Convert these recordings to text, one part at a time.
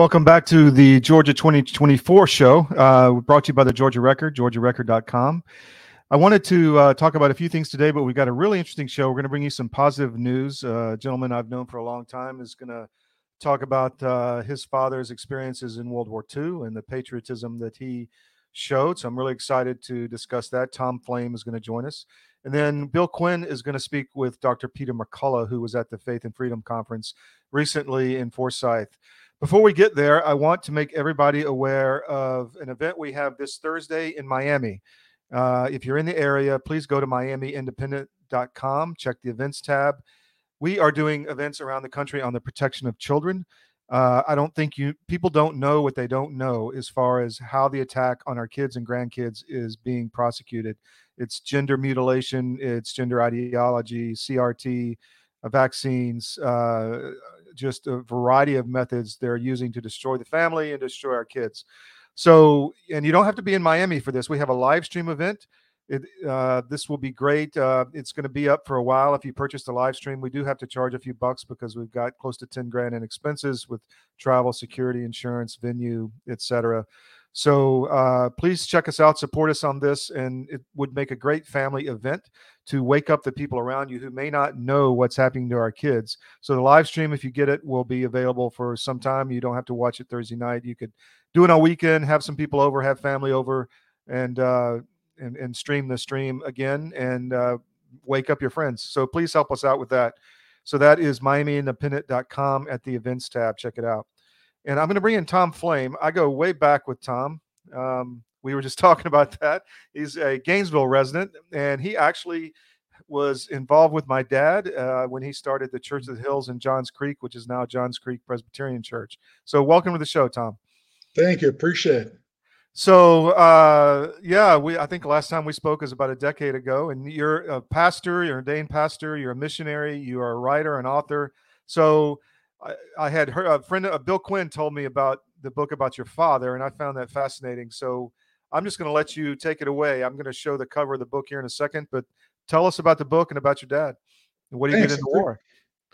Welcome back to the Georgia 2024 show, uh, brought to you by the Georgia Record, georgiarecord.com. I wanted to uh, talk about a few things today, but we've got a really interesting show. We're going to bring you some positive news. Uh, a gentleman I've known for a long time is going to talk about uh, his father's experiences in World War II and the patriotism that he showed. So I'm really excited to discuss that. Tom Flaim is going to join us. And then Bill Quinn is going to speak with Dr. Peter McCullough, who was at the Faith and Freedom Conference recently in Forsyth. Before we get there, I want to make everybody aware of an event we have this Thursday in Miami. Uh, if you're in the area, please go to miamiindependent.com, check the events tab. We are doing events around the country on the protection of children. Uh, I don't think you people don't know what they don't know as far as how the attack on our kids and grandkids is being prosecuted. It's gender mutilation, it's gender ideology, CRT, uh, vaccines, just a variety of methods they're using to destroy the family and destroy our kids. So, and you don't have to be in Miami for this. We have a live stream event. It, uh, this will be great. Uh, it's going to be up for a while. If you purchase the live stream, we do have to charge a few bucks because we've got close to 10 grand in expenses with travel, security, insurance, venue, etc. So uh, please check us out, support us on this, and it would make a great family event to wake up the people around you who may not know what's happening to our kids. So the live stream, if you get it, will be available for some time. You don't have to watch it Thursday night. You could do it on weekend, have some people over, have family over, and uh, and, and stream the stream again and uh, wake up your friends. So please help us out with that. So that is MiamiIndependent.com at the events tab. Check it out. And I'm going to bring in Tom Flaim. I go way back with Tom. Um, we were just talking about that. He's a Gainesville resident, and he actually was involved with my dad uh, when he started the Church of the Hills in Johns Creek, which is now Johns Creek Presbyterian Church. So, welcome to the show, Tom. Thank you. Appreciate it. So, uh, yeah, we I think last time we spoke is about a decade ago, and you're a pastor, you're an ordained pastor, you're a missionary, you are a writer, an author. So, I, I had heard a friend, uh, Bill Quinn, told me about the book about your father, and I found that fascinating. So I'm just going to let you take it away. I'm going to show the cover of the book here in a second, but tell us about the book and about your dad. And what do you Thanks. get in the war?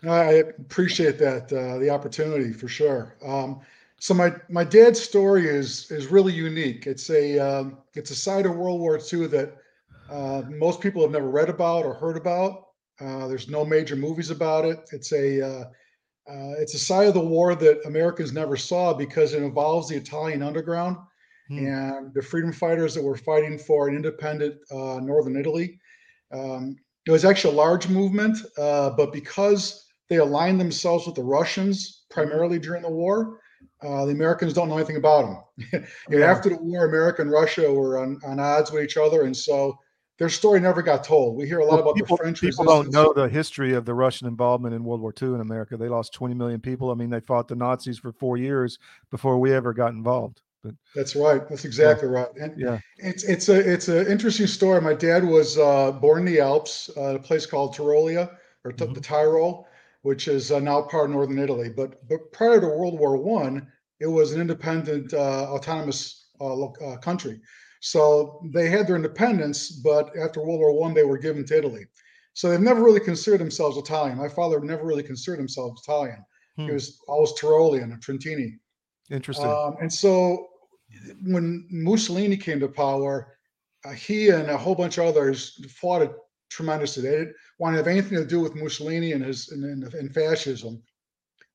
I appreciate that uh, the opportunity for sure. Um, so my my dad's story is is really unique. It's a um, it's a side of World War II that uh, most people have never read about or heard about. Uh, there's no major movies about it. It's a uh, it's a side of the war that Americans never saw because it involves the Italian underground hmm. and the freedom fighters that were fighting for an independent uh, northern Italy. Um, it was actually a large movement, uh, but because they aligned themselves with the Russians primarily during the war, uh, the Americans don't know anything about them. yeah. After the war, America and Russia were on, on odds with each other, and so their story never got told. We hear a lot well, about people, the French. People resistance. don't know the history of the Russian involvement in World War II in America. They lost 20 million people. I mean, they fought the Nazis for four years before we ever got involved. But that's right. That's exactly yeah. right. And yeah, it's it's a it's an interesting story. My dad was uh, born in the Alps, uh, a place called Tyrolia or mm-hmm. the Tyrol, which is uh, now part of northern Italy. But but prior to World War One, it was an independent, uh, autonomous uh, uh, country. So they had their independence, but after World War One, they were given to Italy. So they've never really considered themselves Italian. My father never really considered himself Italian. Hmm. He was always Tyrolean and Trentini. Interesting. Um, and so when Mussolini came to power, uh, he and a whole bunch of others fought it tremendously. They didn't want to have anything to do with Mussolini and his and, and, and fascism.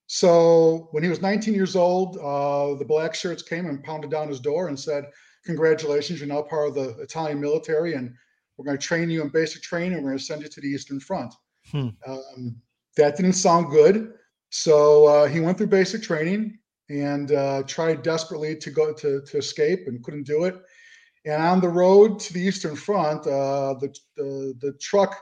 So when he was 19 years old, uh, the black shirts came and pounded down his door and said, congratulations, you're now part of the Italian military, and we're going to train you in basic training. We're going to send you to the Eastern Front. Hmm. Um, that didn't sound good. So uh, he went through basic training and uh, tried desperately to go to, to escape and couldn't do it. And on the road to the Eastern Front, uh, the, the, the truck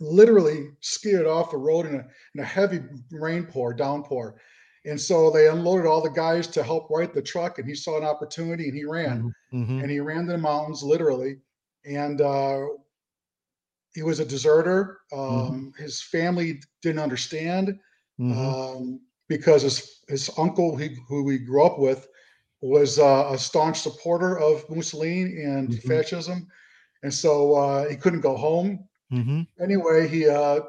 literally skidded off the road in a, in a heavy rain pour, downpour. And so they unloaded all the guys to help right the truck, and he saw an opportunity and he ran. Mm-hmm. mm-hmm. And he ran to the mountains literally. And uh, he was a deserter. Mm-hmm. Um, mm-hmm. His family didn't understand mm-hmm. um, because his, his uncle, he, who we grew up with, was uh, a staunch supporter of Mussolini and mm-hmm. fascism. And so uh, he couldn't go home. Anyway, he uh,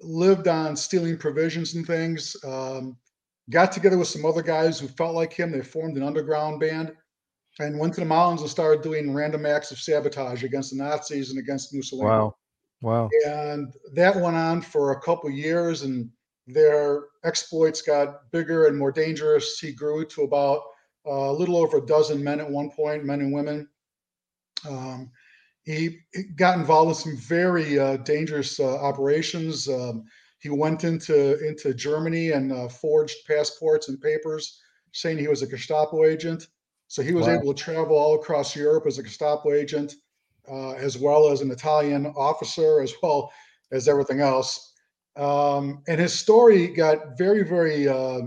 lived on stealing provisions and things. Um, got together with some other guys who felt like him. They formed an underground band and went to the mountains and started doing random acts of sabotage against the Nazis and against Mussolini. Wow. Wow. And that went on for a couple years, and their exploits got bigger and more dangerous. He grew to about uh, a little over a dozen men at one point, men and women. Um, he got involved in some very uh, dangerous uh, operations. Um, he went into into Germany and uh, forged passports and papers saying he was a Gestapo agent. So he was wow. able to travel all across Europe as a Gestapo agent, uh, as well as an Italian officer, as well as everything else. Um, and his story got very, very uh,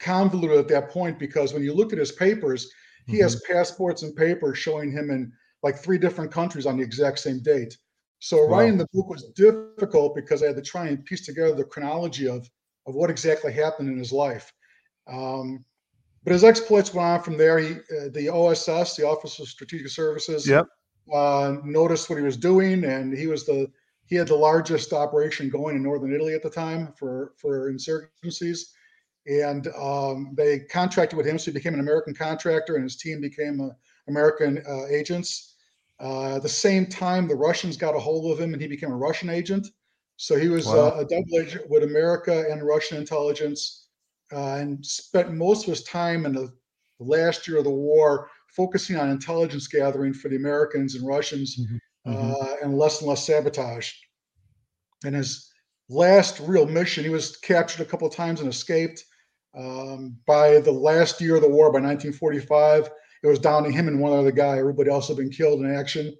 convoluted at that point because when you look at his papers, he mm-hmm. has passports and papers showing him in like three different countries on the exact same date. So wow. writing the book was difficult because I had to try and piece together the chronology of of what exactly happened in his life. Um, but his exploits went on from there. He, uh, the OSS, the Office of Strategic Services, yep. uh, noticed what he was doing, and he was the he had the largest operation going in northern Italy at the time for for insurgencies, and um, they contracted with him, so he became an American contractor, and his team became uh, American uh, agents. Uh, at the same time, the Russians got a hold of him, and he became a Russian agent. So he was wow. Uh, a double agent with America and Russian intelligence uh, and spent most of his time in the last year of the war focusing on intelligence gathering for the Americans and Russians mm-hmm. Mm-hmm. Uh, and less and less sabotage. And his last real mission, he was captured a couple of times and escaped. Um, by the last year of the war, by 1945, it was down to him and one other guy. Everybody else had been killed in action.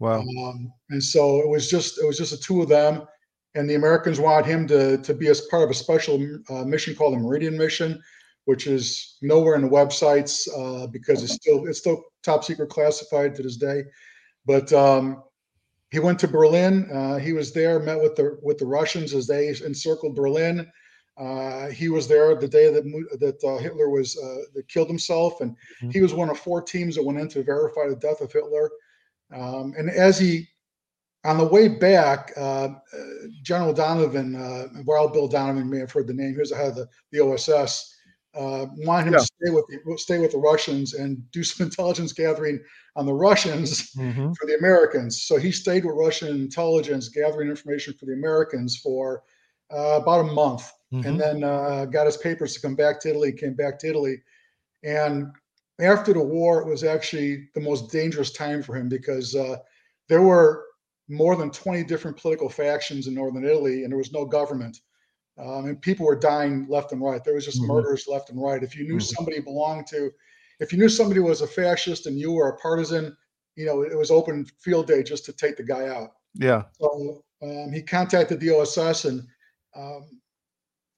Wow. Um, and so it was just it was just the two of them and the Americans wanted him to, to be as part of a special uh, mission called the Meridian Mission, which is nowhere in the websites uh, because it's still it's still top secret classified to this day. But um, he went to Berlin. Uh, he was there, met with the with the Russians as they encircled Berlin. Uh, he was there the day that that uh, Hitler was uh, that killed himself, and mm-hmm. he was one of four teams that went in to verify the death of Hitler. Um, and as he on the way back, uh, General Donovan, uh, Wild Bill Donovan, may have heard the name. He was the head of the, the OSS. Uh, wanted him yeah. to stay with the stay with the Russians and do some intelligence gathering on the Russians mm-hmm. for the Americans. So he stayed with Russian intelligence, gathering information for the Americans for uh, about a month, mm-hmm. and then uh, got his papers to come back to Italy. Came back to Italy, and after the war, it was actually the most dangerous time for him because uh, there were more than 20 different political factions in northern Italy, and there was no government. Um, and people were dying left and right. There was just mm-hmm. murders left and right. If you knew mm-hmm. somebody belonged to, if you knew somebody was a fascist and you were a partisan, you know, it was open field day just to take the guy out. Yeah. So um, he contacted the OSS and um,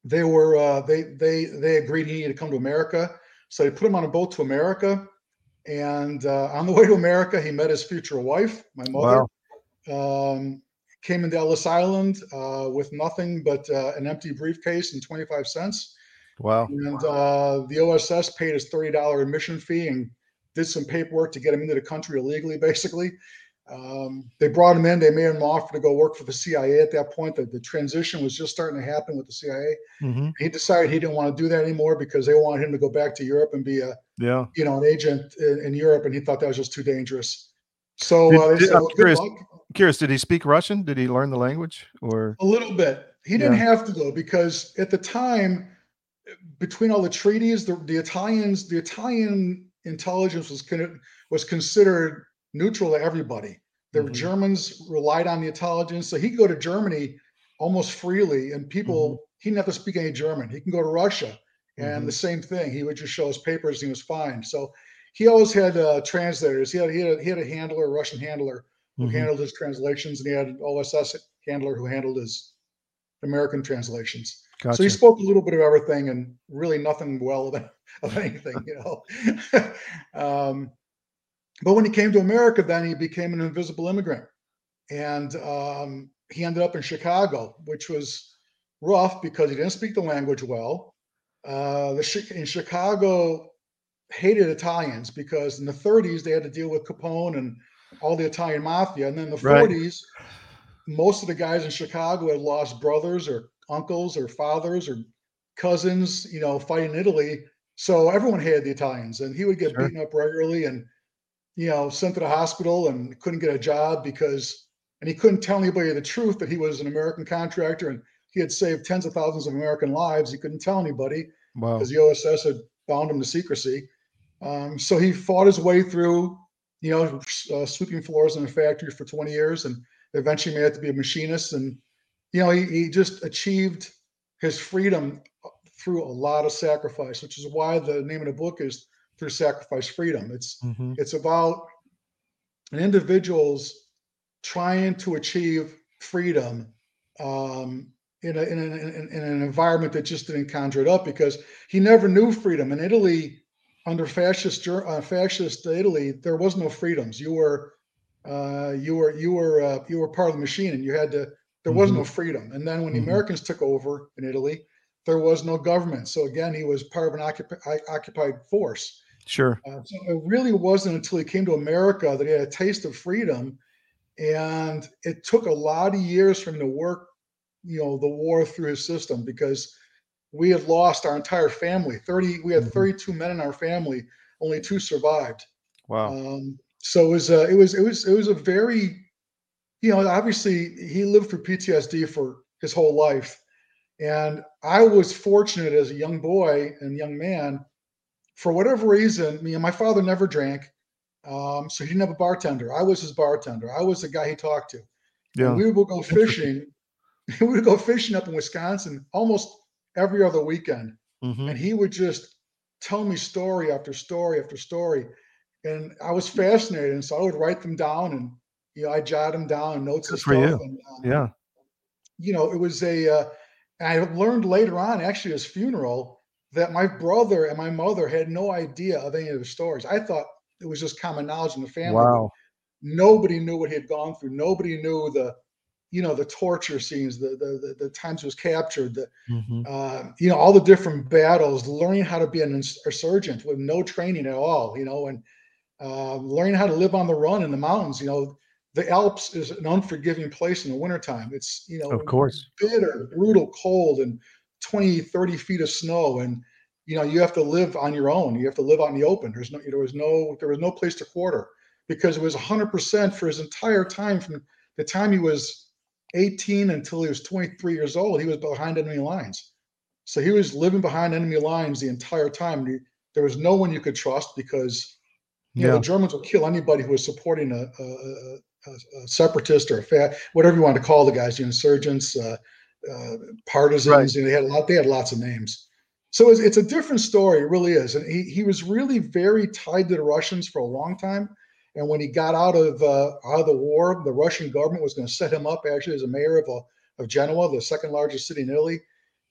they were uh, they they they agreed he needed to come to America. So they put him on a boat to America. And uh, on the way to America, he met his future wife, my mother. Wow. Um, came into Ellis Island uh, with nothing but uh, an empty briefcase and 25 cents. Wow. And uh, the OSS paid his $30 admission fee and did some paperwork to get him into the country illegally, basically. Um, they brought him in. They made him offer to go work for the CIA at that point. That the transition was just starting to happen with the CIA. Mm-hmm. He decided he didn't want to do that anymore because they wanted him to go back to Europe and be a, yeah, you know, an agent in, in Europe, and he thought that was just too dangerous. So uh, they said, well, curious, curious, did he speak Russian? Did he learn the language or a little bit? He didn't yeah. have to go because at the time, between all the treaties, the, the Italians, the Italian intelligence was con- was considered neutral to everybody. The mm-hmm. Germans relied on the intelligence, so he could go to Germany almost freely, and people mm-hmm. he didn't have to speak any German. He can go to Russia, and mm-hmm. the same thing. He would just show his papers, and he was fine. So he always had uh, translators. He had he had, he had a handler, a Russian handler, who mm-hmm. handled his translations, and he had an OSS handler who handled his American translations. Gotcha. So he spoke a little bit of everything and really nothing well of, of anything, you know. um, but when he came to America, then he became an invisible immigrant, and um, he ended up in Chicago, which was rough because he didn't speak the language well. Uh, the in Chicago hated Italians because in the 30s they had to deal with Capone and all the Italian mafia. And then the right. 40s, most of the guys in Chicago had lost brothers or uncles or fathers or cousins, you know, fighting Italy. So everyone hated the Italians, and he would get Sure. beaten up regularly, and you know, sent to the hospital, and couldn't get a job because, and he couldn't tell anybody the truth that he was an American contractor and he had saved tens of thousands of American lives. He couldn't tell anybody Wow. because the OSS had bound him to secrecy. Um, so he fought his way through, you know, uh, sweeping floors in a factory for 20 years, and eventually made it to be a machinist. And you know, he, he just achieved his freedom through a lot of sacrifice, which is why the name of the book is "Through Sacrifice Freedom." It's hmm it's about an individual's trying to achieve freedom um, in, a, in, an, in, an environment that just didn't conjure it up because he never knew freedom. In Italy, under fascist uh, fascist Italy, there was no freedoms. You were uh, you were you were uh, you were part of the machine, and you had to. There was no freedom. And then when the Mhm. Americans took over in Italy, there was no government. So again, he was part of an occupi- occupied force. Sure. Uh, so it really wasn't until he came to America that he had a taste of freedom, and it took a lot of years for him to work, you know, the war through his system because we had lost our entire family. Thirty, we had Mhm. 32 men in our family, only two survived. Wow. Um, so it was, a, it was, it was, it was a very, you know, obviously he lived through PTSD for his whole life, and I was fortunate as a young boy and young man for whatever reason, me and my father never drank. Um, so he didn't have a bartender. I was his bartender. I was the guy he talked to. yeah. And we would go fishing. we would go fishing up in Wisconsin almost every other weekend. hmm And he would just tell me story after story after story. And I was fascinated. And so I would write them down and, you know, I jot them down notes and Good for stuff. you. And, um, Yeah. you know, it was a, uh, I learned later on, actually, his funeral, that my brother and my mother had no idea of any of the stories. I thought it was just common knowledge in the family. Wow. Nobody knew what he had gone through. Nobody knew the, you know, the torture scenes, the the the, the times he was captured, the hmm uh, you know all the different battles, learning how to be an ins- insurgent with no training at all, you know, and uh, learning how to live on the run in the mountains. You know, the Alps is an unforgiving place in the wintertime. It's you know Of course. bitter, brutal cold and 20, 30 feet of snow. And, you know, you have to live on your own. You have to live out in the open. There's no, there was no, there was no place to quarter because it was 100% for his entire time from the time he was 18 until he was 23 years old. He was behind enemy lines. So he was living behind enemy lines the entire time. He- there was no one you could trust because, you know, Yeah. the Germans would kill anybody who was supporting a, a, a, a, a separatist or a fa- whatever you want to call the guys, the insurgents, uh, uh, partisans. Right. You know, they had a lot. They had lots of names. So it's, it's a different story. It really is. And he he was really very tied to the Russians for a long time. And when he got out of uh, out of the war, the Russian government was going to set him up actually as a mayor of a, of Genoa, the second largest city in Italy,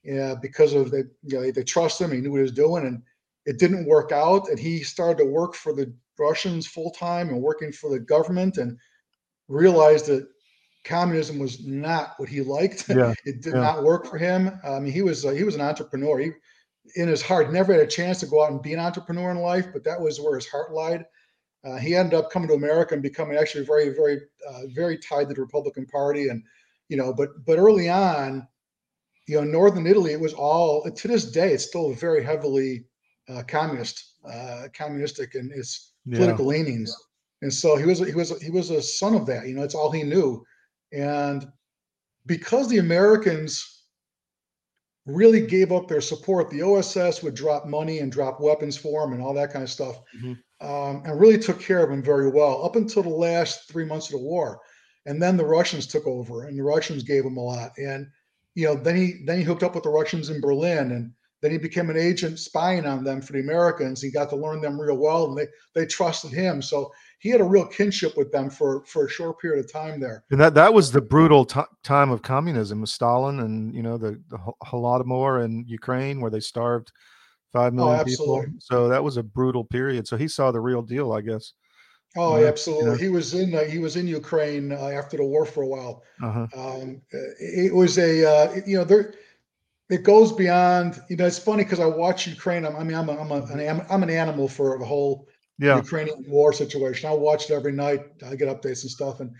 yeah, because of the you know they, they trust him. He knew what he was doing, and it didn't work out. And he started to work for the Russians full time and working for the government, and realized that communism was not what he liked. Yeah. it did yeah. not work for him. I mean, he was uh, he was an entrepreneur. He, in his heart, never had a chance to go out and be an entrepreneur in life, but that was where his heart lied. Uh, he ended up coming to America and becoming actually very, very, uh, very tied to the Republican Party, and you know, but but early on, you know, northern Italy, it was all to this day, it's still very heavily uh, communist, uh, communistic in its Yeah. political leanings. And so he was he was he was a son of that. You know, it's all he knew. And because the Americans really gave up their support, the OSS would drop money and drop weapons for him and all that kind of stuff, Mhm. um, and really took care of him very well up until the last three months of the war. And then the Russians took over, and the Russians gave him a lot. And you know, then he then he hooked up with the Russians in Berlin, and then he became an agent spying on them for the Americans. He got to learn them real well, and they they trusted him. So he had a real kinship with them for for a short period of time there. And that that was the brutal ti time of communism with Stalin and you know the the Holodomor in Ukraine where they starved five million people. absolutely. So that was a brutal period. So he saw the real deal, I guess. Oh, Yeah, absolutely. yeah. He was in uh, he was in Ukraine uh, after the war for a while. Uh-huh. Um, it, it was a uh, you know there it goes beyond you know it's funny because I watch Ukraine. I'm, I mean I'm a, I'm a, an I'm an animal for the whole Yeah. Ukrainian war situation. I watch it every night. I get updates and stuff, and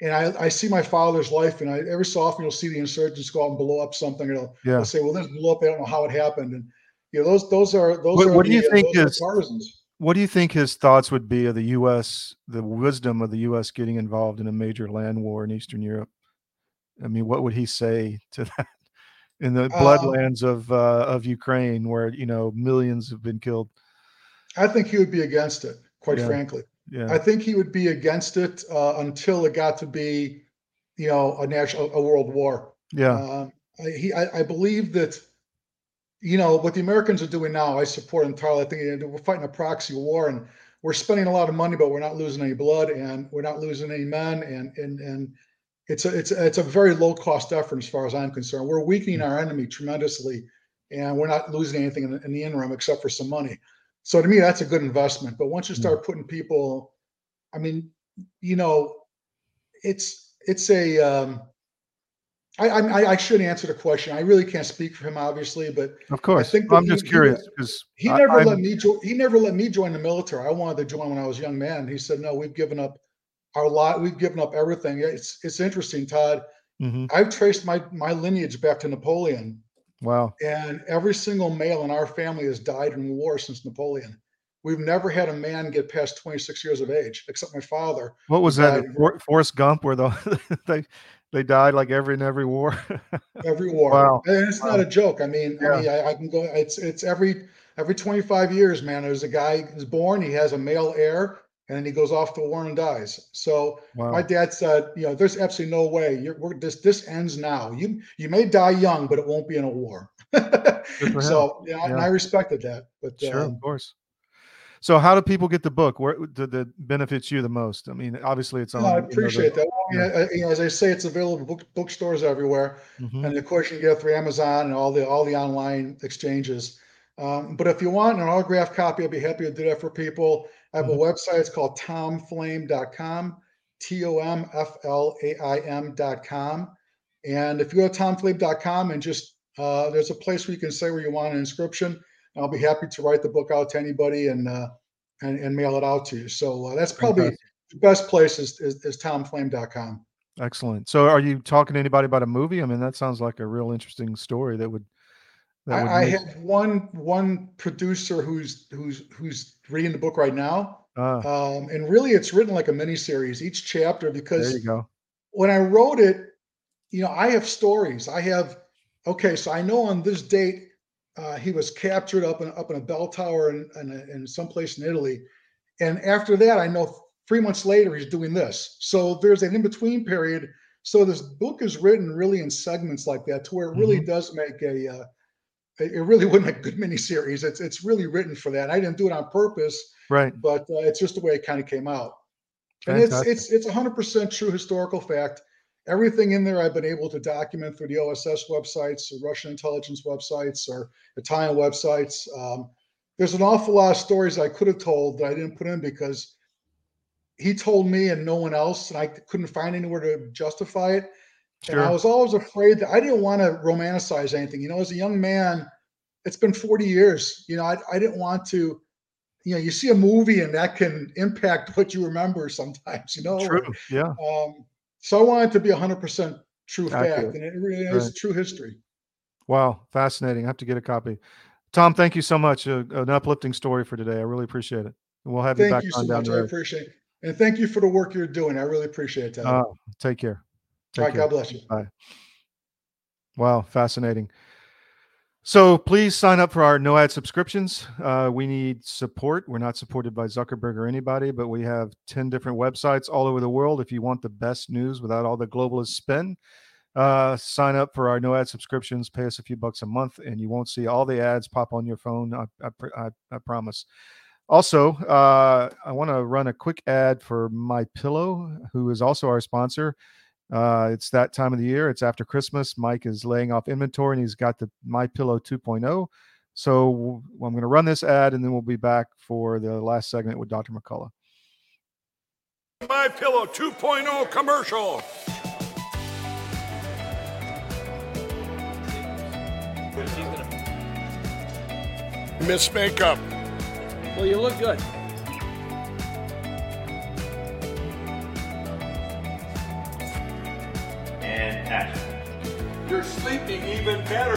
and I, I see my father's life, and I every so often you'll see the insurgents go out and blow up something, and they'll, Yeah. they'll say, "Well, this blew up. I don't know how it happened." And you know, those those are those What- are what do you the, uh, think is- partisans? What do you think his thoughts would be of the U.S. the wisdom of the U.S. getting involved in a major land war in Eastern Europe? I mean, what would he say to that in the Um, bloodlands of uh, of Ukraine, where you know millions have been killed? I think he would be against it, quite Yeah. frankly. Yeah, I think he would be against it uh, until it got to be, you know, a national, a world war. yeah, Um, I, he, I, I believe that, you know, what the Americans are doing now, I support entirely. I think you know, we're fighting a proxy war, and we're spending a lot of money, but we're not losing any blood, and we're not losing any men, and and and it's a it's a, it's a very low cost effort as far as I'm concerned. We're weakening our enemy tremendously, and we're not losing anything in, the- in the interim except for some money. So to me, that's a good investment. But once you Mm. start putting people, I mean, you know, it's it's a um, I, I I should answer the question. I really can't speak for him, obviously, but of course. I think I'm he- just curious because he never let me join. He never let me join the military. I wanted to join when I was a young man. He said, "No, we've given up our lot. We've given up everything." It's it's interesting, Todd. hmm I've traced my my lineage back to Napoleon, Wow. and every single male in our family has died in war since Napoleon. We've never had a man get past 26 years of age, except my father. What was that? For, Forrest Gump, where the they they died like every in every war. every war. Wow. And it's not a joke. I mean, Yeah. I mean, I, I can go. It's it's every every 25 years, man. There's a guy who's born. He has a male heir, and then he goes off to war and dies. So wow. my dad said, you know, there's absolutely no way. You're, we're this this ends now. You you may die young, but it won't be in a war. so yeah, and I respected that. But Sure, um, of course. So, how do people get the book? Where that that benefits you the most? I mean, obviously, it's on. no, I you know, the- appreciate that. Well, I- you know, as I say, it's available book, bookstores everywhere. Mhm. and of course you can get it through Amazon and all the all the online exchanges. Um, but if you want an autographed copy, I'd be happy to do that for people. I have a website. It's called tomflaim.com, T O M F L A I M.com. And if you go to tomflaim.com and just uh, there's a place where you can say where you want an inscription, I'll be happy to write the book out to anybody and uh, and, and mail it out to you. So uh, that's probably Fantastic. the best place is, is, is tomflaim.com. Excellent. So, are you talking to anybody about a movie? I mean, that sounds like a real interesting story. That would. I, I make- have one one producer who's who's who's reading the book right now, ah, um, and really it's written like a mini series each chapter there because you go. when I wrote it, you know, I have stories. I have okay, so I know on this date uh, he was captured up in up in a bell tower in in, a, in someplace in Italy, and after that I know three months later he's doing this. So there's an in between period. So this book is written really in segments like that, to where it really does make a. Uh, it really would make a good miniseries. It's it's really written for that. I didn't do it on purpose, Right. but uh, it's just the way it kind of came out. And it's Fantastic. it's it's 100% true historical fact. Everything in there I've been able to document through the OSS websites, or Russian intelligence websites, or Italian websites. Um, there's an awful lot of stories I could have told that I didn't put in because he told me and no one else, and I couldn't find anywhere to justify it. And I was always afraid that I didn't want to romanticize anything. You know, as a young man, it's been 40 years. You know, I, I didn't want to, you know, you see a movie and that can impact what you remember sometimes, you know. True. Yeah. Um, so I want it to be 100% true fact, and it really is Right. true history. Wow. Fascinating. I have to get a copy. Tom, thank you so much. Uh, an uplifting story for today. I really appreciate it. We'll have you Thank back you so down much. the I appreciate it. And thank you for the work you're doing. I really appreciate that. Uh, take care. All Take right, care. God bless you. Bye. Wow, fascinating. So please sign up for our no ad subscriptions. Uh, we need support. We're not supported by Zuckerberg or anybody, but we have 10 different websites all over the world. If you want the best news without all the globalist spin, uh, sign up for our no ad subscriptions. Pay us a few bucks a month, and you won't see all the ads pop on your phone. I, I, I, I promise. Also, uh, I want to run a quick ad for My Pillow, who is also our sponsor. Uh, it's that time of the year. It's after Christmas. Mike is laying off inventory, and he's got the My Pillow 2.0. So w- I'm going to run this ad, and then we'll be back for the last segment with Dr. McCullough. My Pillow 2.0 commercial. Miss Makeup. Well, you look good. Sleeping even better.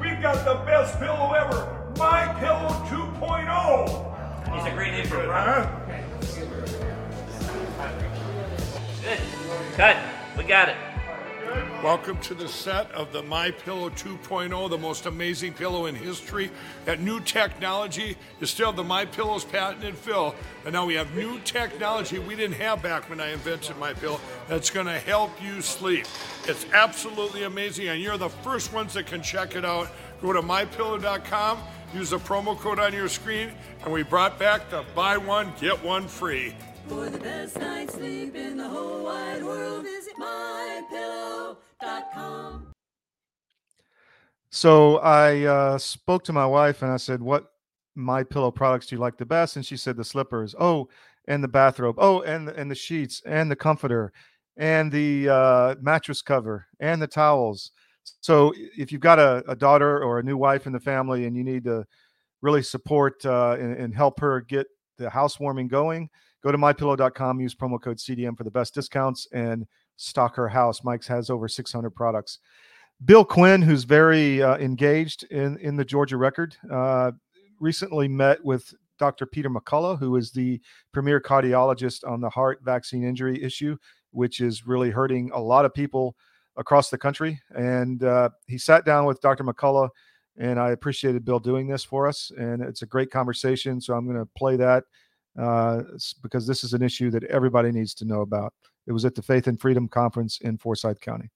We've got the best pillow ever, My Pillow 2.0. He's a great name for a Huh? Good. Cut. We got it. Welcome to the set of the My Pillow 2.0, the most amazing pillow in history. That new technology is still the My Pillow's patented fill, but now we have new technology we didn't have back when I invented My Pillow that's going to help you sleep. It's absolutely amazing, and you're the first ones that can check it out. Go to mypillow.com, use the promo code on your screen, and we brought back the buy one get one free. For the best night's sleep in the whole wide world, visit mypillow.com. So I uh, spoke to my wife and I said, "What my pillow products do you like the best?" And she said, "The slippers. Oh, and the bathrobe. Oh, and and the sheets and the comforter and the uh, mattress cover and the towels." So if you've got a, a daughter or a new wife in the family and you need to really support uh, and, and help her get the housewarming going, go to mypillow.com, use promo code CDM for the best discounts and stock her house. Mike's has over 600 products. Bill Quinn, who's very uh, engaged in, in the Georgia record, uh, recently met with Dr. Peter McCullough, who is the premier cardiologist on the heart vaccine injury issue, which is really hurting a lot of people across the country. And uh, he sat down with Dr. McCullough, and I appreciated Bill doing this for us. And it's a great conversation. So I'm going to play that uh, because this is an issue that everybody needs to know about. It was at the Faith and Freedom Conference in Forsyth County.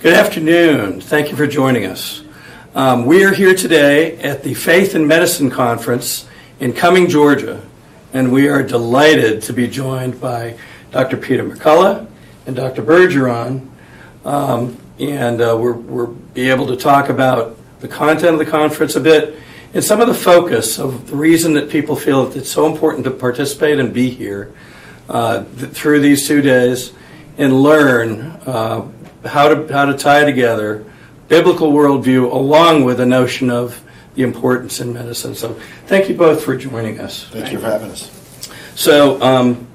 Good afternoon. Thank you for joining us. Um, we are here today at the Faith and Medicine Conference in Cumming, Georgia, and we are delighted to be joined by Dr. Peter McCullough and Dr. Bergeron, um, and uh, we're, we're be able to talk about the content of the conference a bit and some of the focus of the reason that people feel that it's so important to participate and be here uh, th- through these two days and learn uh, how to how to tie together biblical worldview along with the notion of the importance in medicine. So, thank you both for joining us. Thank you for having us. So, um,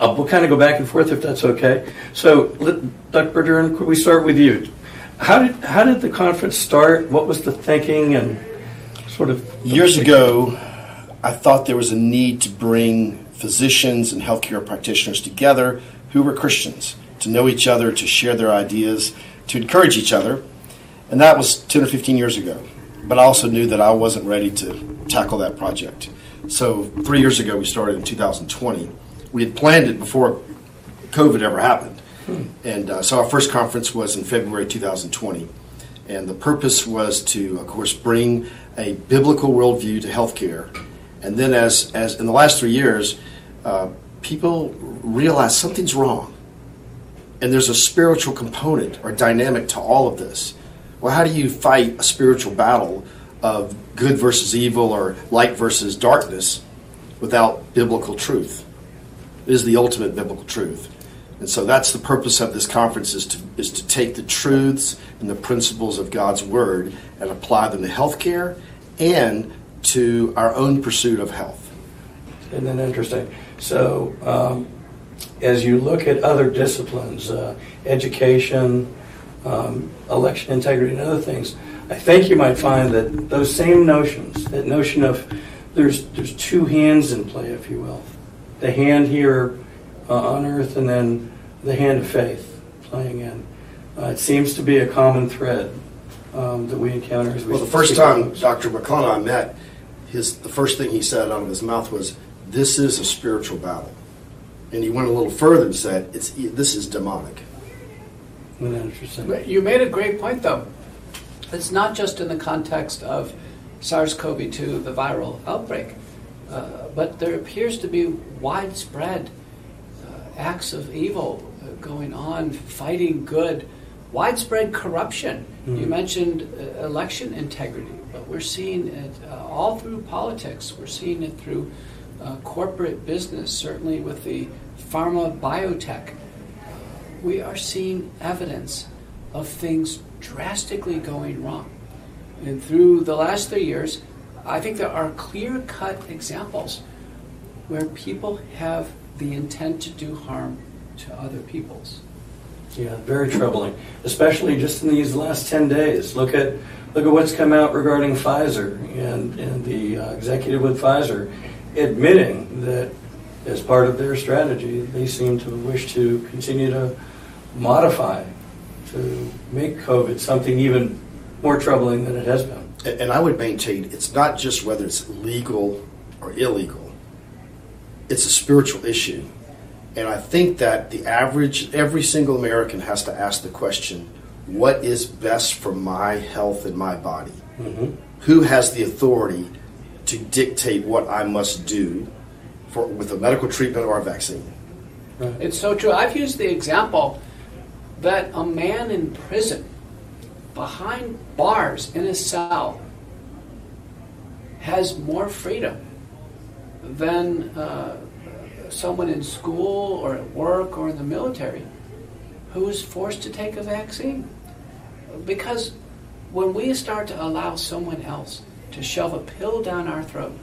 we'll kind of go back and forth if that's okay. So, let, Dr. Bergeron, could we start with you? How did how did the conference start? What was the thinking and sort of Years ago, I thought there was a need to bring physicians and healthcare practitioners together who were Christians to know each other, to share their ideas, to encourage each other. And that was 10 or 15 years ago. But I also knew that I wasn't ready to tackle that project. So, three years ago, we started in 2020. We had planned it before COVID ever happened. And uh, so, our first conference was in February 2020. And the purpose was to, of course, bring a biblical worldview to healthcare. And then, as, as in the last three years, uh, people realize something's wrong. And there's a spiritual component or dynamic to all of this. Well, how do you fight a spiritual battle of good versus evil or light versus darkness without biblical truth? It is the ultimate biblical truth. And so that's the purpose of this conference is to, is to take the truths and the principles of God's Word and apply them to healthcare and to our own pursuit of health. Isn't that interesting? So, um, as you look at other disciplines, uh, education, um, election integrity, and other things, I think you might find that those same notions, that notion of there's there's two hands in play, if you will, the hand here uh, on earth, and then the hand of faith playing in. Uh, it seems to be a common thread um, that we encounter as we. Well, the first time Dr. And I met, his the first thing he said out of his mouth was, "This is a spiritual battle," and he went a little further and said, "It's this is demonic." Isn't that interesting? But You made a great point, though. It's not just in the context of SARS-CoV-2, the viral outbreak, uh, but there appears to be widespread uh, acts of evil uh, going on, fighting good, widespread corruption. You mentioned uh, election integrity, but we're seeing it uh, all through politics. We're seeing it through uh, corporate business, certainly with the pharma biotech we are seeing evidence of things drastically going wrong. And through the last three years, I think there are clear cut examples where people have the intent to do harm to other peoples. Yeah, very troubling, especially just in these last 10 days. Look at look at what's come out regarding Pfizer and, and the uh, executive with Pfizer admitting that as part of their strategy, they seem to wish to continue to modify to make COVID something even more troubling than it has been. And and I would maintain it's not just whether it's legal or illegal, it's a spiritual issue. And I think that the average, every single American has to ask the question what is best for my health and my body? Mm-hmm. Who has the authority to dictate what I must do for, with a medical treatment or a vaccine? It's so true. I've used the example that a man in prison, behind bars in a cell, has more freedom than uh, someone in school or at work or in the military who is forced to take a vaccine. Because when we start to allow someone else to shove a pill down our throat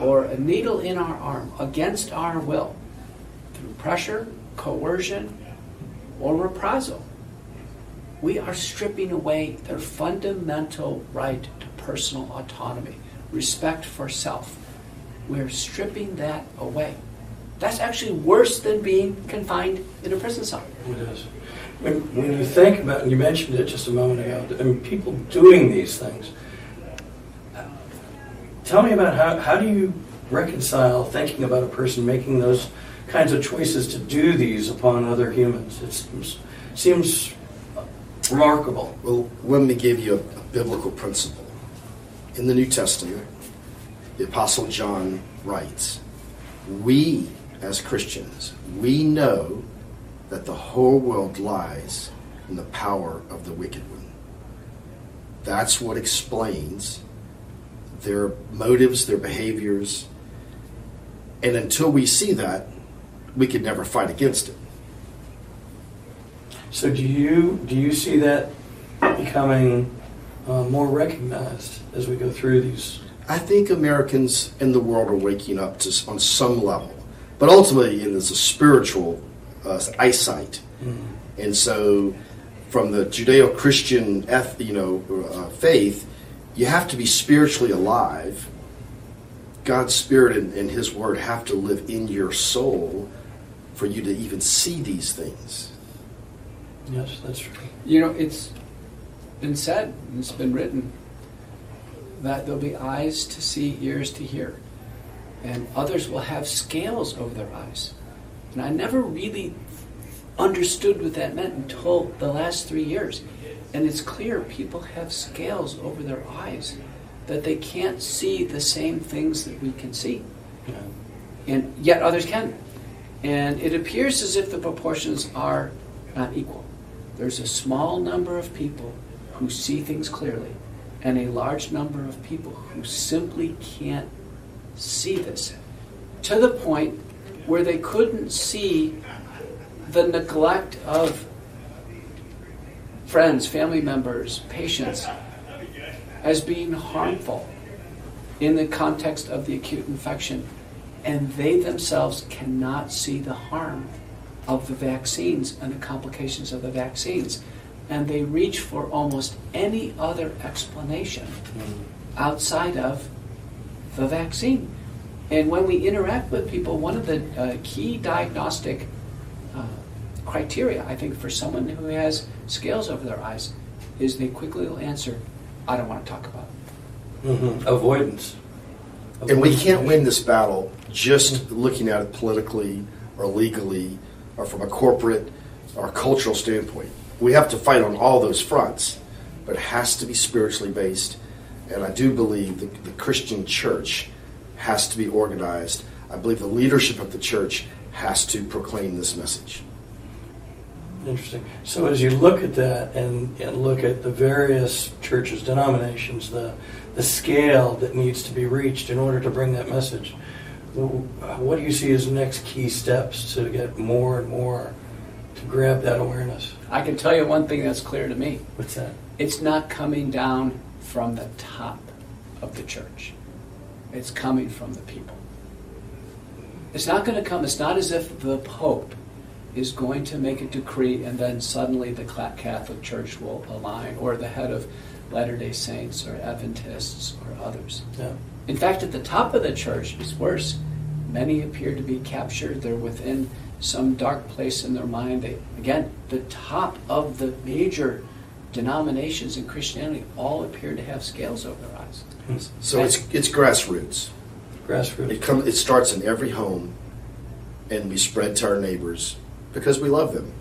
or a needle in our arm against our will, through pressure, coercion, or reprisal. We are stripping away their fundamental right to personal autonomy, respect for self. We're stripping that away. That's actually worse than being confined in a prison cell. It is. When, when you think about, and you mentioned it just a moment ago, I mean, people doing these things. Tell me about how, how do you reconcile thinking about a person making those kinds of choices to do these upon other humans? It seems, seems remarkable. Well, let me give you a, a biblical principle. In the New Testament, the Apostle John writes, We, as Christians, we know that the whole world lies in the power of the wicked one. That's what explains their motives, their behaviors. And until we see that, we could never fight against it. So do you do you see that becoming uh, more recognized as we go through these? I think Americans in the world are waking up to on some level, but ultimately it is a spiritual uh, eyesight, and so from the Judeo-Christian, eth- you know, uh, faith, you have to be spiritually alive. God's spirit and, and His word have to live in your soul for you to even see these things. Yes, that's true. You know, it's been said, it's been written, that there'll be eyes to see, ears to hear, and others will have scales over their eyes. And I never really understood what that meant until the last three years. And it's clear people have scales over their eyes that they can't see the same things that we can see. Yeah. And yet others can. And it appears as if the proportions are not equal. There's a small number of people who see things clearly, and a large number of people who simply can't see this to the point where they couldn't see the neglect of friends, family members, patients as being harmful in the context of the acute infection, and they themselves cannot see the harm of the vaccines and the complications of the vaccines. And they reach for almost any other explanation outside of the vaccine. And when we interact with people, one of the uh, key diagnostic uh, criteria, I think, for someone who has scales over their eyes is they quickly will answer, I don't want to talk about it. Mhm. Avoidance. And we can't win this battle just looking at it politically or legally or from a corporate or cultural standpoint. We have to fight on all those fronts, but it has to be spiritually based. And I do believe the, the Christian church has to be organized. I believe the leadership of the church has to proclaim this message. Interesting. So as you look at that and, and look at the various churches, denominations, the, the scale that needs to be reached in order to bring that message, what do you see as next key steps to get more and more to grab that awareness? I can tell you one thing that's clear to me. What's that? It's not coming down from the top of the church. It's coming from the people. It's not going to come, it's not as if the Pope is going to make a decree and then suddenly the Catholic Church will align, or the head of Latter day Saints, or Adventists, or others. Yeah. In fact, at the top of the church, it's worse. Many appear to be captured. They're within some dark place in their mind. They, again, the top of the major denominations in Christianity all appear to have scales over their eyes. Hmm. So it's it's grassroots. Grassroots. It comes. It starts in every home, and we spread to our neighbors because we love them.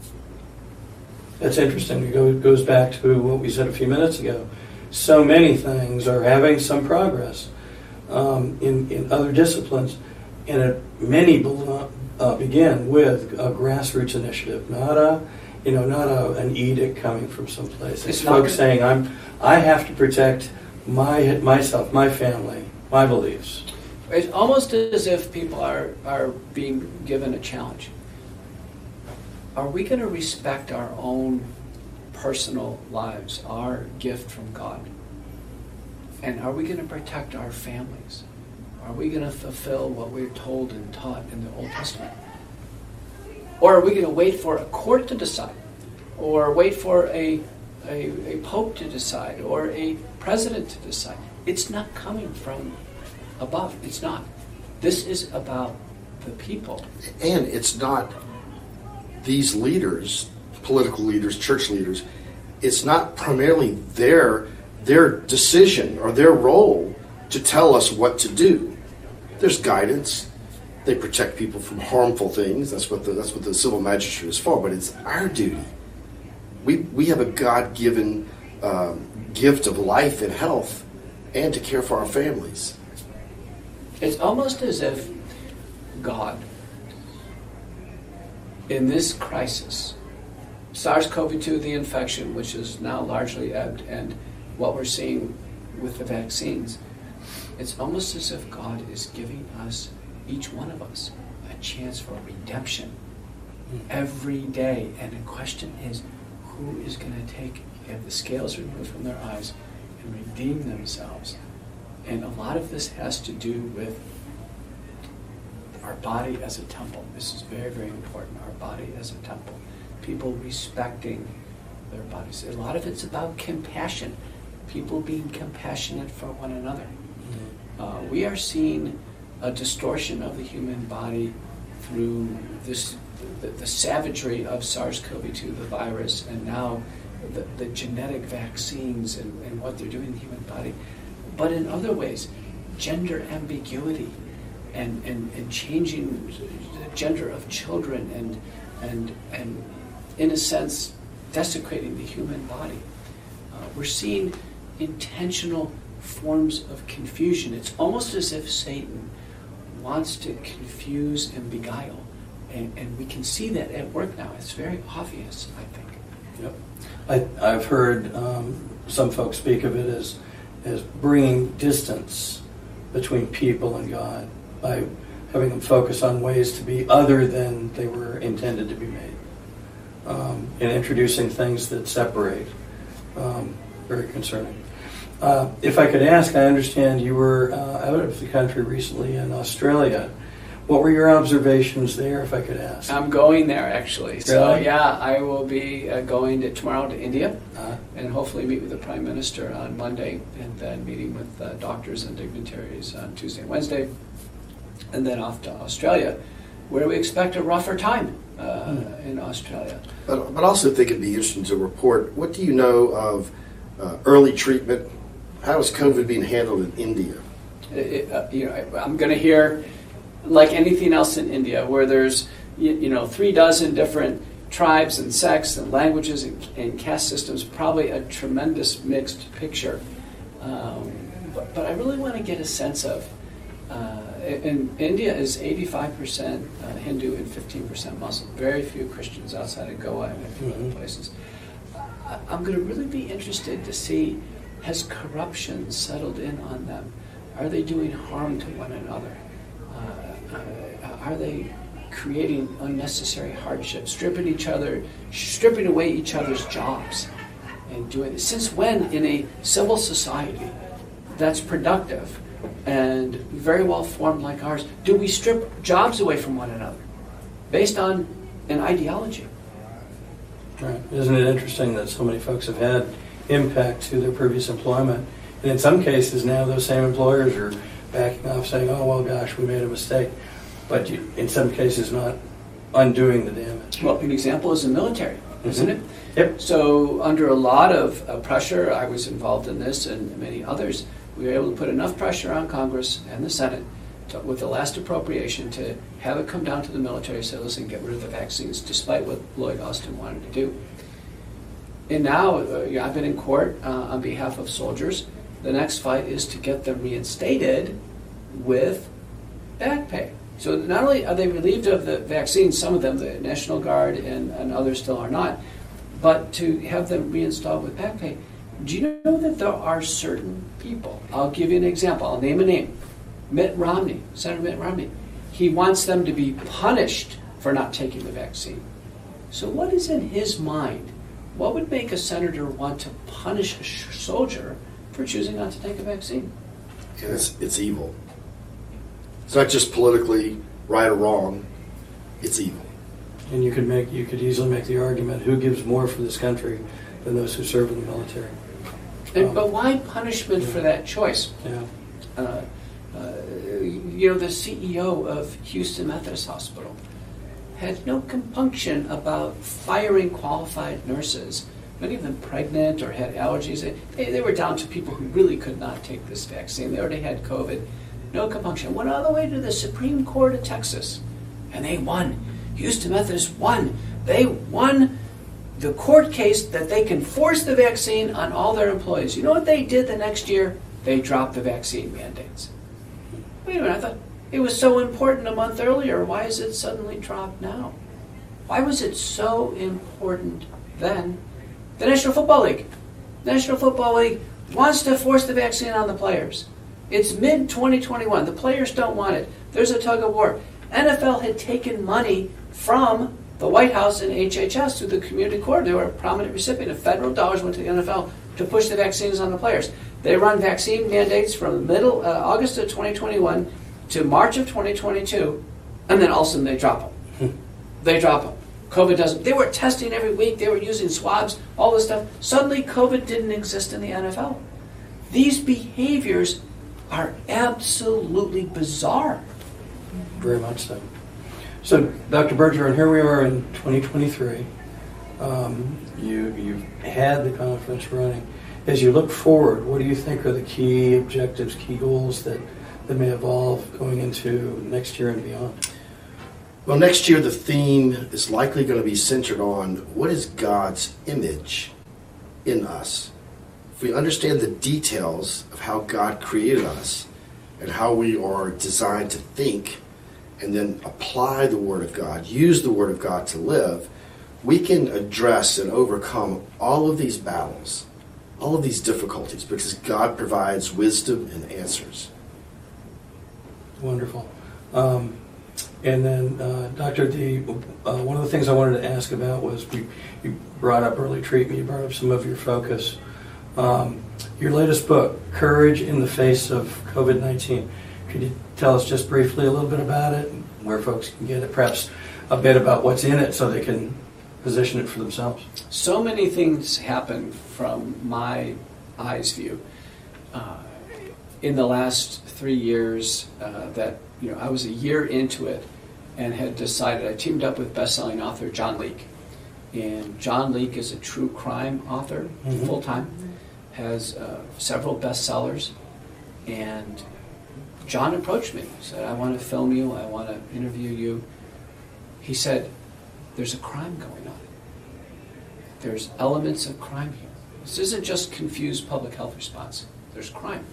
That's interesting. It goes back to what we said a few minutes ago. So many things are having some progress um, in, in other disciplines, and it, many uh, begin with a grassroots initiative, not a you know not a, an edict coming from someplace. It's, It's not folks saying I'm I have to protect my myself, my family, my beliefs. It's almost as if people are, are being given a challenge. Are we going to respect our own personal lives, our gift from God? And are we going to protect our families? Are we going to fulfill what we're told and taught in the Old Testament? Or are we going to wait for a court to decide? Or wait for a, a, a pope to decide? Or a president to decide? It's not coming from above. It's not. This is about the people. And it's not these leaders, political leaders, church leaders. It's not primarily their their decision or their role to tell us what to do. There's guidance. They protect people from harmful things. That's what the, that's what the civil magistrate is for. But it's our duty. We we have a God given um, gift of life and health, and to care for our families. It's almost as if God, in this crisis, SARS CoV 2, the infection, which is now largely ebbed, and what we're seeing with the vaccines, it's almost as if God is giving us, each one of us, a chance for redemption every day. And the question is who is going to take, have the scales removed from their eyes and redeem themselves? And a lot of this has to do with our body as a temple. This is very, very important. Our body as a temple. People respecting their bodies. A lot of it's about compassion. People being compassionate for one another. Uh, we are seeing a distortion of the human body through this, the, the savagery of SARS-CoV-2, the virus, and now the, the genetic vaccines and, and what they're doing in the human body. But in other ways, gender ambiguity and, and, and changing the gender of children and, and, and, in a sense, desecrating the human body. Uh, we're seeing intentional forms of confusion. It's almost as if Satan wants to confuse and beguile. And, and we can see that at work now. It's very obvious, I think. Yep. I, I've heard um, some folks speak of it as, as bringing distance between people and God by having them focus on ways to be other than they were intended to be made um, and introducing things that separate. Um, very concerning. Uh, if I could ask, I understand you were uh, out of the country recently in Australia. What were your observations there, if I could ask? I'm going there actually. So Really? yeah, I will be uh, going to, tomorrow to India Uh, and hopefully meet with the Prime Minister on Monday and then meeting with uh, doctors and dignitaries on Tuesday and Wednesday and then off to Australia where we expect a rougher time uh, in Australia. But, but also think it'd be interesting to report, what do you know of uh, early treatment? How is COVID being handled in India? It- it, uh, you know, I- I'm going to hear, like anything else in India, where there's you, you know three dozen different tribes and sects and languages and, and caste systems, probably a tremendous mixed picture. Um, but, but I really want to get a sense of. Uh, and India is 85% uh, Hindu and 15% Muslim. Very few Christians outside of Goa and a few other Mhm. places. I'm going to really be interested to see has corruption settled in on them? Are they doing harm to one another? Uh, uh, are they creating unnecessary hardship, stripping each other, stripping away each other's jobs, and doing this. Since when, in a civil society that's productive and very well formed like ours, do we strip jobs away from one another based on an ideology? Right. Isn't it interesting that so many folks have had impact to their previous employment? And in some cases now those same employers are backing off saying, oh, well, gosh, we made a mistake. But you, in some cases not undoing the damage. Well, an example is the military, isn't Mhm. it? Yep. So, under a lot of uh, pressure, I was involved in this and many others, we were able to put enough pressure on Congress and the Senate to, with the last appropriation to have it come down to the military and say, listen, get rid of the vaccines, despite what Lloyd Austin wanted to do. And now, uh, I've been in court uh, on behalf of soldiers. The next fight is to get them reinstated with back pay. So not only are they relieved of the vaccine, some of them, the National Guard and, and others still are not, but to have them reinstalled with back pay. Do you know that there are certain people? I'll give you an example. I'll name a name. Mitt Romney, Senator Mitt Romney. He wants them to be punished for not taking the vaccine. So what is in his mind? What would make a senator want to punish a sh- soldier for choosing not to take a vaccine? And it's, it's evil. It's not just politically right or wrong, it's evil. And you could make you could easily make the argument who gives more for this country than those who serve in the military. And, but why punishment for that choice? Yeah. Uh, uh, you know, the CEO of Houston Methodist Hospital had no compunction about firing qualified nurses, many of them pregnant or had allergies. They, they were down to people who really could not take this vaccine. They already had COVID. No compunction. Went all the way to the Supreme Court of Texas, and they won. Houston Methodist won. They won the court case that they can force the vaccine on all their employees. You know what they did the next year? They dropped the vaccine mandates. Wait a minute, I thought it was so important a month earlier. Why is it suddenly dropped now? Why was it so important then? The National Football League. National Football League wants to force the vaccine on the players. It's mid 2021. The players don't want it. There's a tug of war. NFL had taken money from the White House and HHS through the Community Corps. They were a prominent recipient of federal dollars went to the NFL to push the vaccines on the players. They run vaccine mandates from middle uh, August of 2021 to March of 2022, and then all of a sudden they drop them. they drop them. COVID doesn't. They were testing every week. They were using swabs, all this stuff. Suddenly, COVID didn't exist in the NFL. These behaviors are absolutely bizarre. Very much so. So, Dr. Bergeron, here we are in 2023. Um, you, you've had the conference running. As you look forward, what do you think are the key objectives, key goals that, that may evolve going into next year and beyond? Well, next year the theme is likely going to be centered on what is God's image in us. If we understand the details of how God created us and how we are designed to think and then apply the Word of God, use the Word of God to live, we can address and overcome all of these battles, all of these difficulties, because God provides wisdom and answers. Wonderful. Um, and then, uh, Dr. D, uh, one of the things I wanted to ask about was you brought up early treatment, you brought up some of your focus. Um, your latest book, Courage in the Face of COVID 19. Could you tell us just briefly a little bit about it, and where folks can get it, perhaps a bit about what's in it so they can position it for themselves? So many things happen from my eyes view uh, in the last three years uh, that you know I was a year into it and had decided I teamed up with best-selling author John Leake, and John Leake is a true crime author Mhm. full time, has uh, several bestsellers, and John approached me said I want to film you, I want to interview you. He said, "There's a crime going on." there's elements of crime here. This isn't just confused public health response. There's crime.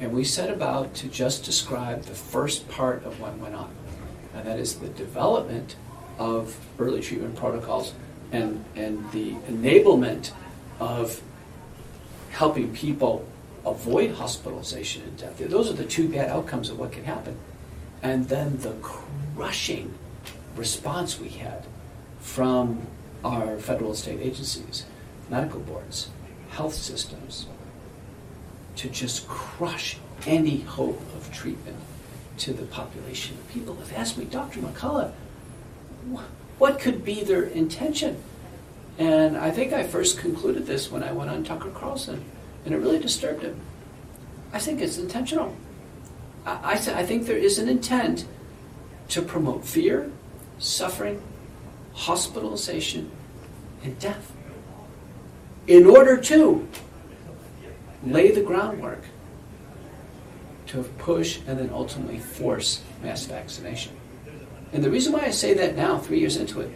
And we set about to just describe the first part of what went on. And that is the development of early treatment protocols and, and the enablement of helping people avoid hospitalization and death. Those are the two bad outcomes of what can happen. And then the crushing response we had from our federal and state agencies, medical boards, health systems, to just crush any hope of treatment to the population. People have asked me, Dr. McCullough, what could be their intention? And I think I first concluded this when I went on Tucker Carlson, and it really disturbed him. I think it's intentional. I, I, sa- I think there is an intent to promote fear, suffering, hospitalization, and death in order to lay the groundwork to push and then ultimately force mass vaccination. And the reason why I say that now, three years into it,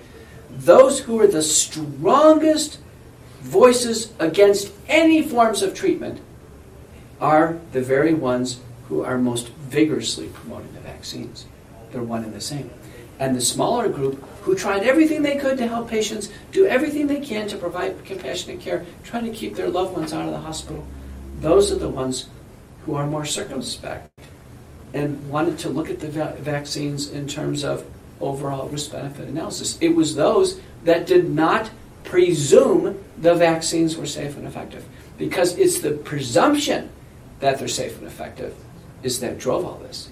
those who are the strongest voices against any forms of treatment are the very ones who are most vigorously promoting the vaccines. They're one and the same. And the smaller group who tried everything they could to help patients, do everything they can to provide compassionate care, trying to keep their loved ones out of the hospital, those are the ones who are more circumspect and wanted to look at the va- vaccines in terms of overall risk benefit analysis. It was those that did not presume the vaccines were safe and effective because it's the presumption that they're safe and effective is that drove all this.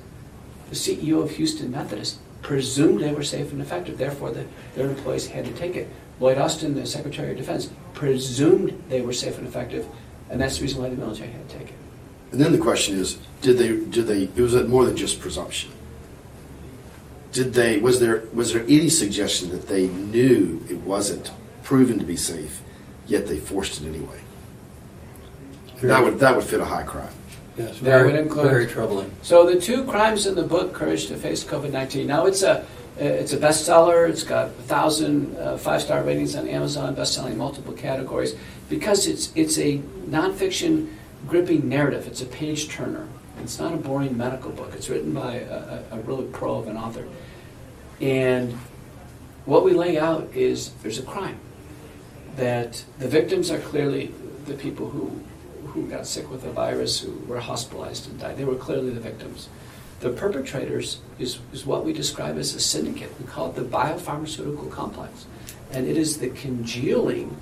The CEO of Houston Methodist presumed they were safe and effective, therefore the, their employees had to take it. Lloyd Austin, the Secretary of Defense, presumed they were safe and effective, and that's the reason why the military had to take it. And then the question is, did they, did they, it was more than just presumption. Did they, was there, was there any suggestion that they knew it wasn't proven to be safe, yet they forced it anyway? That would, that would fit a high crime. Yes, That very, would include- very troubling. So the two crimes in the book, Courage to Face COVID-19. Now it's a it's a bestseller. It's got a thousand uh, five-star ratings on Amazon, best-selling multiple categories because it's it's a nonfiction gripping narrative. It's a page turner. It's not a boring medical book. It's written by a, a, a really pro of an author. And what we lay out is there's a crime that the victims are clearly the people who who got sick with the virus, who were hospitalized and died. They were clearly the victims. The perpetrators is, is what we describe as a syndicate. We call it the biopharmaceutical complex. And it is the congealing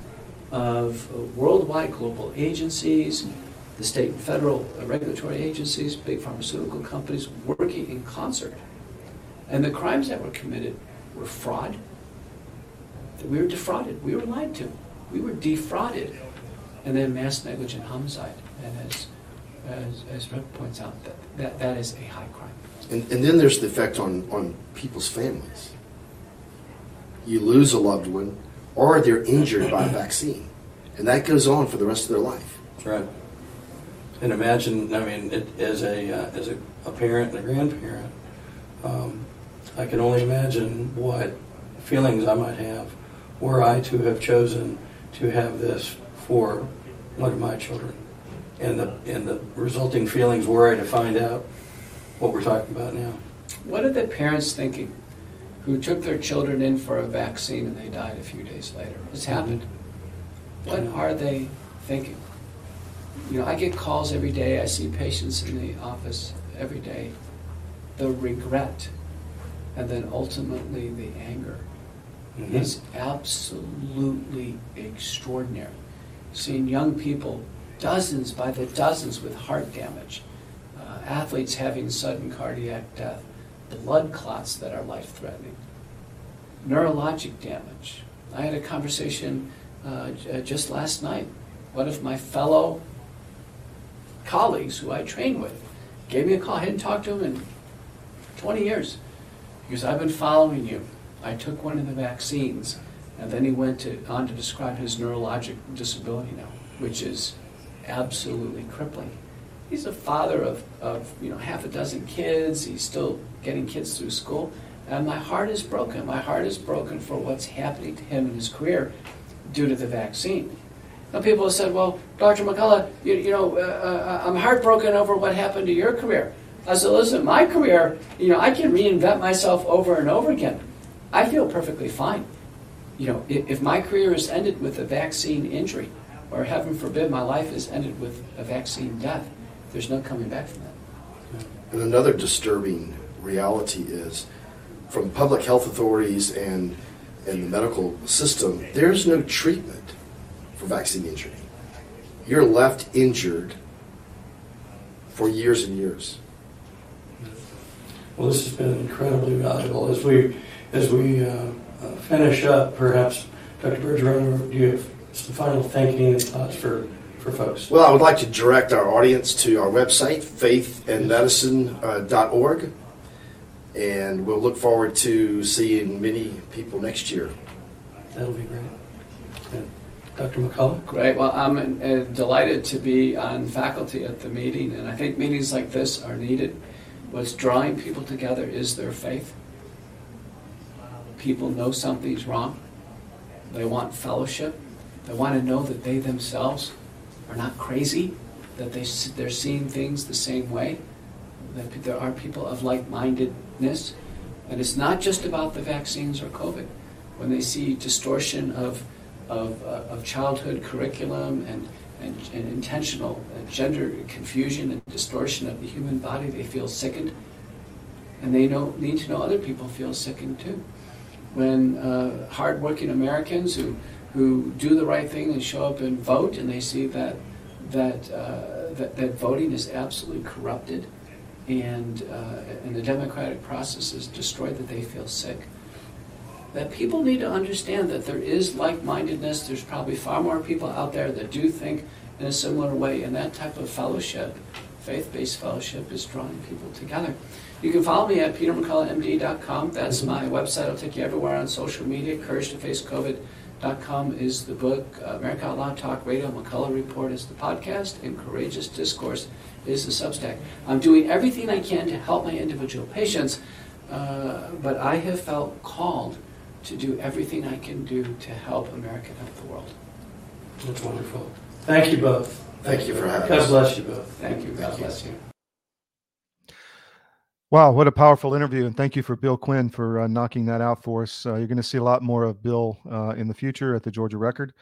of worldwide global agencies, the state and federal regulatory agencies, big pharmaceutical companies working in concert. And the crimes that were committed were fraud. We were defrauded. We were lied to. We were defrauded and then mass negligent homicide. And as, as, as Rick points out, that, that, that is a high crime. And, and then there's the effect on, on people's families. You lose a loved one, or they're injured by a vaccine. And that goes on for the rest of their life. That's right. And imagine, I mean, it, as a uh, as a, a parent and a grandparent, um, I can only imagine what feelings I might have were I to have chosen to have this for one of my children, and the and the resulting feelings were I to find out what we're talking about now. What are the parents thinking who took their children in for a vaccine and they died a few days later? What's happened? What are they thinking? You know, I get calls every day. I see patients in the office every day. The regret and then ultimately the anger Mhm. is absolutely extraordinary. Seeing young people, dozens by the dozens with heart damage, uh, athletes having sudden cardiac death, blood clots that are life threatening, neurologic damage. I had a conversation uh, j- uh, just last night. One of my fellow colleagues who I train with gave me a call. I hadn't talked to him in 20 years. Goes, I've been following you. I took one of the vaccines. And then he went to, on to describe his neurologic disability now, which is absolutely crippling. He's a father of, of you know half a dozen kids. He's still getting kids through school. And my heart is broken. My heart is broken for what's happening to him in his career due to the vaccine. Now people have said, well, Dr. McCullough, you, you know, uh, uh, I'm heartbroken over what happened to your career. I said, listen, my career, you know, I can reinvent myself over and over again. I feel perfectly fine. You know, if, if my career is ended with a vaccine injury, or heaven forbid my life is ended with a vaccine death, there's no coming back from that. And another disturbing reality is from public health authorities and and the medical system, there's no treatment for vaccine injury. You're left injured for years and years. Well, this has been incredibly valuable. As we as we uh, uh, finish up, perhaps Dr. Bergeron, do you have some final thinking and thoughts for for folks? Well, I would like to direct our audience to our website, faithandmedicine.org, and we'll look forward to seeing many people next year. That'll be great. Yeah. Dr. McCullough? Great. Well, I'm uh, delighted to be on faculty at the meeting, and I think meetings like this are needed. What's drawing people together is their faith. People know something's wrong. They want fellowship. They want to know that they themselves are not crazy, that they, they're seeing things the same way, that there are people of like mindedness. And it's not just about the vaccines or COVID. When they see distortion of, of, uh, of childhood curriculum and, and, and intentional uh, gender confusion and distortion of the human body, they feel sickened. And they know, need to know other people feel sickened too. When uh, hardworking Americans who, who do the right thing and show up and vote, and they see that, that, uh, that, that voting is absolutely corrupted and, uh, and the democratic process is destroyed, that they feel sick that people need to understand that there is like-mindedness. There's probably far more people out there that do think in a similar way, and that type of fellowship, faith-based fellowship, is drawing people together. You can follow me at petermcculloughmd.com. That's my website. I'll take you everywhere on social media. Courage to Face COVID.com is the book. Uh, America Out Loud Talk Radio. McCullough Report is the podcast, and Courageous Discourse is the Substack. I'm doing everything I can to help my individual patients, uh, but I have felt called to do everything I can do to help America help the world. That's wonderful. Thank you both. Thank you for having God us. God bless you both. Thank you. God bless you. Wow, what a powerful interview. And thank you for Bill Quinn for uh, knocking that out for us. Uh, you're going to see a lot more of Bill uh, in the future at the Georgia Record.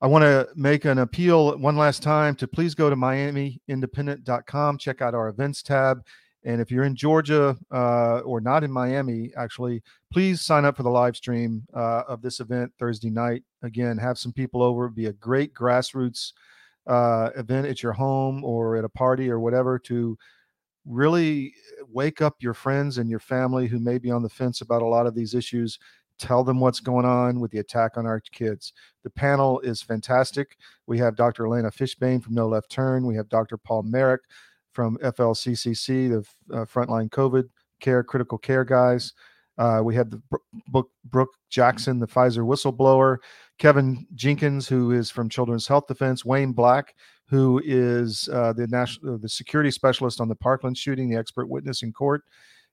I want to make an appeal one last time to please go to miamiindependent.com, check out our events tab. And if you're in Georgia uh, or not in Miami, actually, please sign up for the live stream uh, of this event Thursday night. Again, have some people over. It'd be a great grassroots uh, event at your home or at a party or whatever to really wake up your friends and your family who may be on the fence about a lot of these issues. Tell them what's going on with the attack on our kids. The panel is fantastic. We have Dr. Elana Fishbein from No Left Turn. We have Dr. Paul Marik from FLCCC, the uh, frontline COVID care, critical care guys. Uh, we have the book Brook Jackson, the Pfizer whistleblower. Kevin Jenkins, who is from Children's Health Defense. Wayne Black, who is uh, the national, the security specialist on the Parkland shooting, the expert witness in court.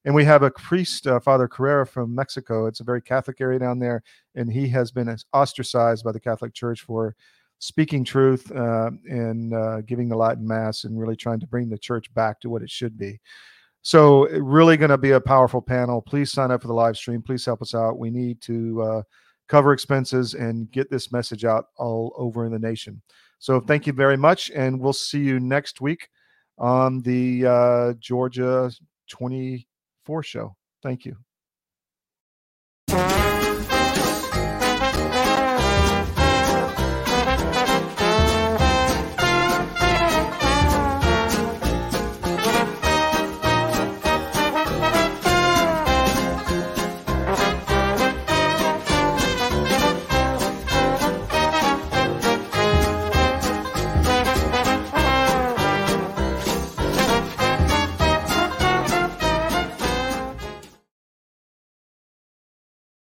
And we have a priest, uh, Father Carrera from Mexico. It's a very Catholic area down there, and he has been ostracized by the Catholic Church for speaking truth uh, and uh, giving the Latin Mass and really trying to bring the church back to what it should be. So, really going to be a powerful panel. Please sign up for the live stream. Please help us out. We need to uh, cover expenses and get this message out all over in the nation. So, thank you very much, and we'll see you next week on the uh, Georgia 24 show. Thank you.